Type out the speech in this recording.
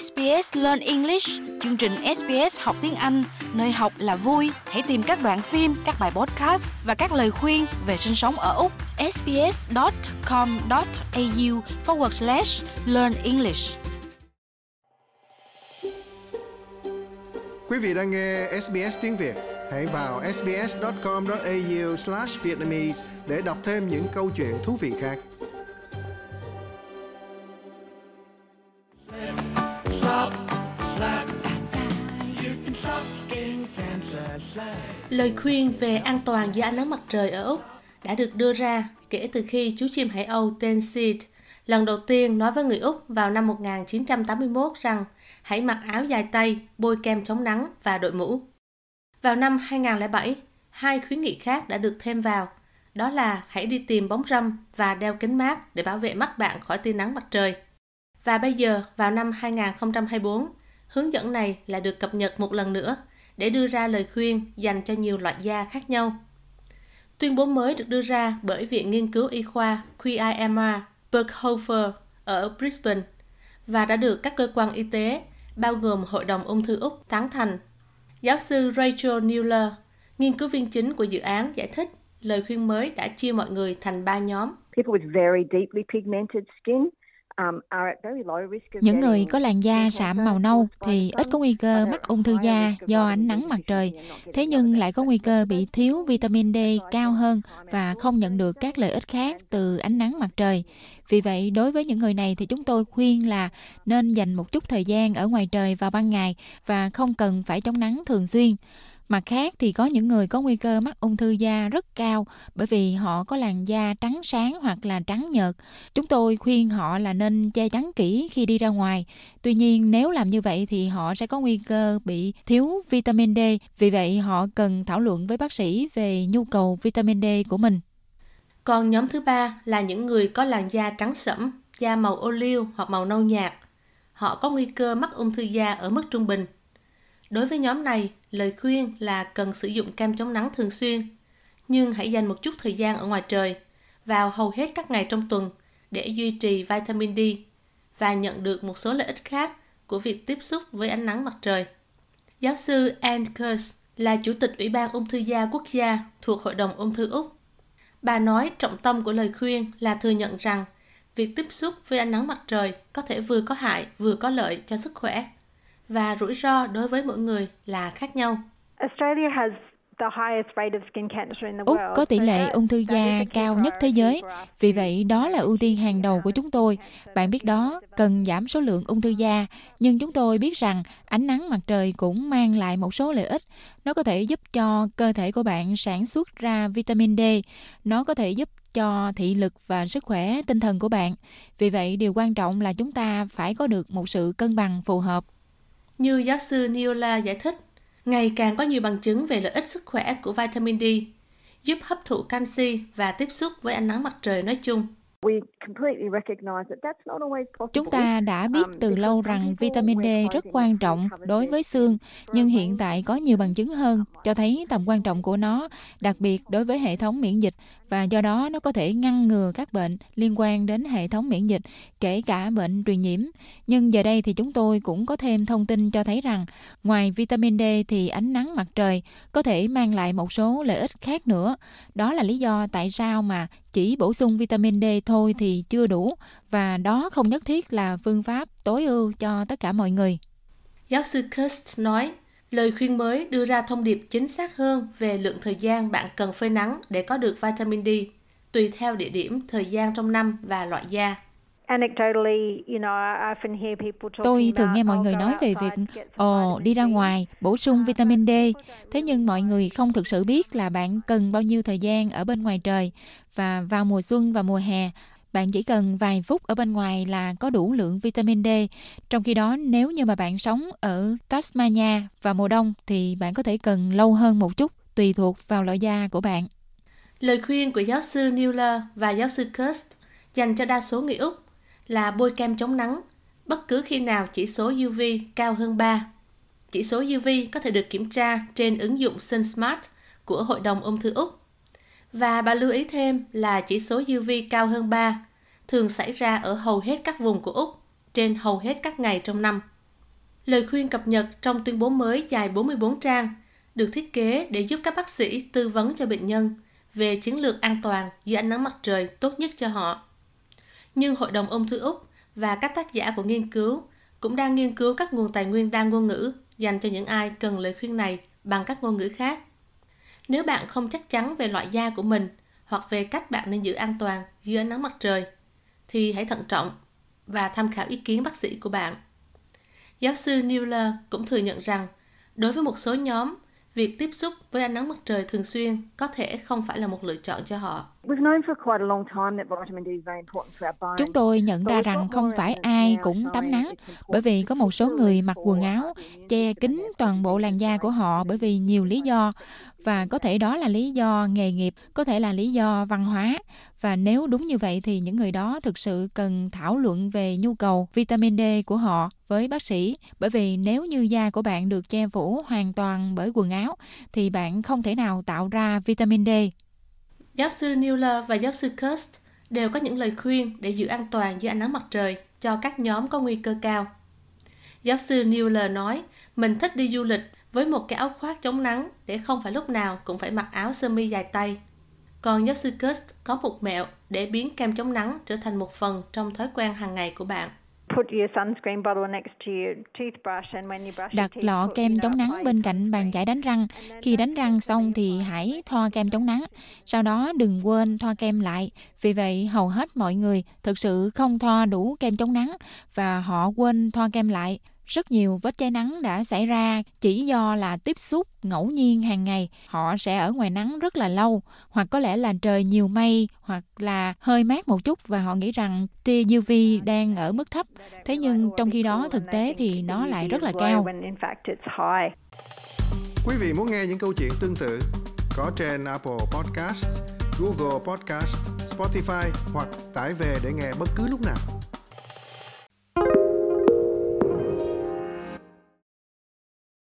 SBS Learn English, chương trình SBS học tiếng Anh, nơi học là vui. Hãy tìm các đoạn phim, các bài podcast và các lời khuyên về sinh sống ở Úc. sbs.com.au forward slash learn English. Quý vị đang nghe SBS tiếng Việt. Hãy vào sbs.com.au slash Vietnamese để đọc thêm những câu chuyện thú vị khác. Lời khuyên về an toàn dưới ánh nắng mặt trời ở Úc đã được đưa ra kể từ khi chú chim hải âu tên Sid lần đầu tiên nói với người Úc vào năm 1981 rằng hãy mặc áo dài tay, bôi kem chống nắng và đội mũ. Vào năm 2007, hai khuyến nghị khác đã được thêm vào, đó là hãy đi tìm bóng râm và đeo kính mát để bảo vệ mắt bạn khỏi tia nắng mặt trời. Và bây giờ, vào năm 2024, hướng dẫn này lại được cập nhật một lần nữa để đưa ra lời khuyên dành cho nhiều loại da khác nhau. Tuyên bố mới được đưa ra bởi Viện Nghiên cứu Y khoa QIMR Berkhofer ở Brisbane và đã được các cơ quan y tế, bao gồm Hội đồng ung thư Úc, tán thành. Giáo sư Rachel Newler, nghiên cứu viên chính của dự án giải thích lời khuyên mới đã chia mọi người thành ba nhóm. People with very deeply pigmented skin những người có làn da sạm màu nâu thì ít có nguy cơ mắc ung thư da do ánh nắng mặt trời, thế nhưng lại có nguy cơ bị thiếu vitamin D cao hơn và không nhận được các lợi ích khác từ ánh nắng mặt trời. Vì vậy, đối với những người này thì chúng tôi khuyên là nên dành một chút thời gian ở ngoài trời vào ban ngày và không cần phải chống nắng thường xuyên. Mặt khác thì có những người có nguy cơ mắc ung thư da rất cao bởi vì họ có làn da trắng sáng hoặc là trắng nhợt. Chúng tôi khuyên họ là nên che chắn kỹ khi đi ra ngoài. Tuy nhiên nếu làm như vậy thì họ sẽ có nguy cơ bị thiếu vitamin D. Vì vậy họ cần thảo luận với bác sĩ về nhu cầu vitamin D của mình. Còn nhóm thứ ba là những người có làn da trắng sẫm, da màu ô liu hoặc màu nâu nhạt. Họ có nguy cơ mắc ung thư da ở mức trung bình. Đối với nhóm này, lời khuyên là cần sử dụng kem chống nắng thường xuyên, nhưng hãy dành một chút thời gian ở ngoài trời vào hầu hết các ngày trong tuần để duy trì vitamin D và nhận được một số lợi ích khác của việc tiếp xúc với ánh nắng mặt trời. Giáo sư Anne Kurz là Chủ tịch Ủy ban Ung thư da quốc gia thuộc Hội đồng Ung thư Úc. Bà nói trọng tâm của lời khuyên là thừa nhận rằng việc tiếp xúc với ánh nắng mặt trời có thể vừa có hại vừa có lợi cho sức khỏe và rủi ro đối với mỗi người là khác nhau. Australia has Úc có tỷ lệ ung thư da cao nhất thế giới, vì vậy đó là ưu tiên hàng đầu của chúng tôi. Bạn biết đó, cần giảm số lượng ung thư da, nhưng chúng tôi biết rằng ánh nắng mặt trời cũng mang lại một số lợi ích. Nó có thể giúp cho cơ thể của bạn sản xuất ra vitamin D, nó có thể giúp cho thị lực và sức khỏe tinh thần của bạn. Vì vậy, điều quan trọng là chúng ta phải có được một sự cân bằng phù hợp. Như giáo sư Niola giải thích, ngày càng có nhiều bằng chứng về lợi ích sức khỏe của vitamin D, giúp hấp thụ canxi và tiếp xúc với ánh nắng mặt trời nói chung. Chúng ta đã biết um, từ lâu rằng vitamin D rất quan trọng đối với xương, nhưng hiện tại có nhiều bằng chứng hơn cho thấy tầm quan trọng của nó, đặc biệt đối với hệ thống miễn dịch và do đó nó có thể ngăn ngừa các bệnh liên quan đến hệ thống miễn dịch, kể cả bệnh truyền nhiễm. Nhưng giờ đây thì chúng tôi cũng có thêm thông tin cho thấy rằng ngoài vitamin D thì ánh nắng mặt trời có thể mang lại một số lợi ích khác nữa. Đó là lý do tại sao mà chỉ bổ sung vitamin D thôi thì chưa đủ và đó không nhất thiết là phương pháp tối ưu cho tất cả mọi người. Giáo sư Kirst nói, lời khuyên mới đưa ra thông điệp chính xác hơn về lượng thời gian bạn cần phơi nắng để có được vitamin D, tùy theo địa điểm, thời gian trong năm và loại da. Tôi thường nghe mọi người nói về việc ồ đi ra ngoài bổ sung vitamin D, thế nhưng mọi người không thực sự biết là bạn cần bao nhiêu thời gian ở bên ngoài trời và vào mùa xuân và mùa hè bạn chỉ cần vài phút ở bên ngoài là có đủ lượng vitamin D. Trong khi đó, nếu như mà bạn sống ở Tasmania và mùa đông thì bạn có thể cần lâu hơn một chút tùy thuộc vào loại da của bạn. Lời khuyên của giáo sư Newler và giáo sư Kirst dành cho đa số người Úc là bôi kem chống nắng bất cứ khi nào chỉ số UV cao hơn 3. Chỉ số UV có thể được kiểm tra trên ứng dụng SunSmart của Hội đồng ung thư Úc. Và bà lưu ý thêm là chỉ số UV cao hơn 3 thường xảy ra ở hầu hết các vùng của Úc, trên hầu hết các ngày trong năm. Lời khuyên cập nhật trong tuyên bố mới dài 44 trang được thiết kế để giúp các bác sĩ tư vấn cho bệnh nhân về chiến lược an toàn dưới ánh nắng mặt trời tốt nhất cho họ. Nhưng Hội đồng Ung thư Úc và các tác giả của nghiên cứu cũng đang nghiên cứu các nguồn tài nguyên đa ngôn ngữ dành cho những ai cần lời khuyên này bằng các ngôn ngữ khác. Nếu bạn không chắc chắn về loại da của mình hoặc về cách bạn nên giữ an toàn dưới ánh nắng mặt trời, thì hãy thận trọng và tham khảo ý kiến bác sĩ của bạn. Giáo sư Newler cũng thừa nhận rằng, đối với một số nhóm, việc tiếp xúc với ánh nắng mặt trời thường xuyên có thể không phải là một lựa chọn cho họ. Chúng tôi nhận ra rằng không phải ai cũng tắm nắng, bởi vì có một số người mặc quần áo che kín toàn bộ làn da của họ bởi vì nhiều lý do và có thể đó là lý do nghề nghiệp, có thể là lý do văn hóa. Và nếu đúng như vậy thì những người đó thực sự cần thảo luận về nhu cầu vitamin D của họ với bác sĩ, bởi vì nếu như da của bạn được che phủ hoàn toàn bởi quần áo thì bạn không thể nào tạo ra vitamin D. Giáo sư Newler và giáo sư Kirst đều có những lời khuyên để giữ an toàn dưới ánh nắng mặt trời cho các nhóm có nguy cơ cao. Giáo sư Newler nói, mình thích đi du lịch với một cái áo khoác chống nắng để không phải lúc nào cũng phải mặc áo sơ mi dài tay. Còn giáo sư Kurst có một mẹo để biến kem chống nắng trở thành một phần trong thói quen hàng ngày của bạn. Đặt lọ kem chống nắng bên cạnh bàn chải đánh răng. Khi đánh răng xong thì hãy thoa kem chống nắng. Sau đó đừng quên thoa kem lại. Vì vậy hầu hết mọi người thực sự không thoa đủ kem chống nắng và họ quên thoa kem lại. Rất nhiều vết cháy nắng đã xảy ra chỉ do là tiếp xúc ngẫu nhiên hàng ngày. Họ sẽ ở ngoài nắng rất là lâu, hoặc có lẽ là trời nhiều mây, hoặc là hơi mát một chút và họ nghĩ rằng tia UV đang ở mức thấp. Thế nhưng trong khi đó thực tế thì nó lại rất là cao. Quý vị muốn nghe những câu chuyện tương tự có trên Apple Podcast, Google Podcast, Spotify hoặc tải về để nghe bất cứ lúc nào.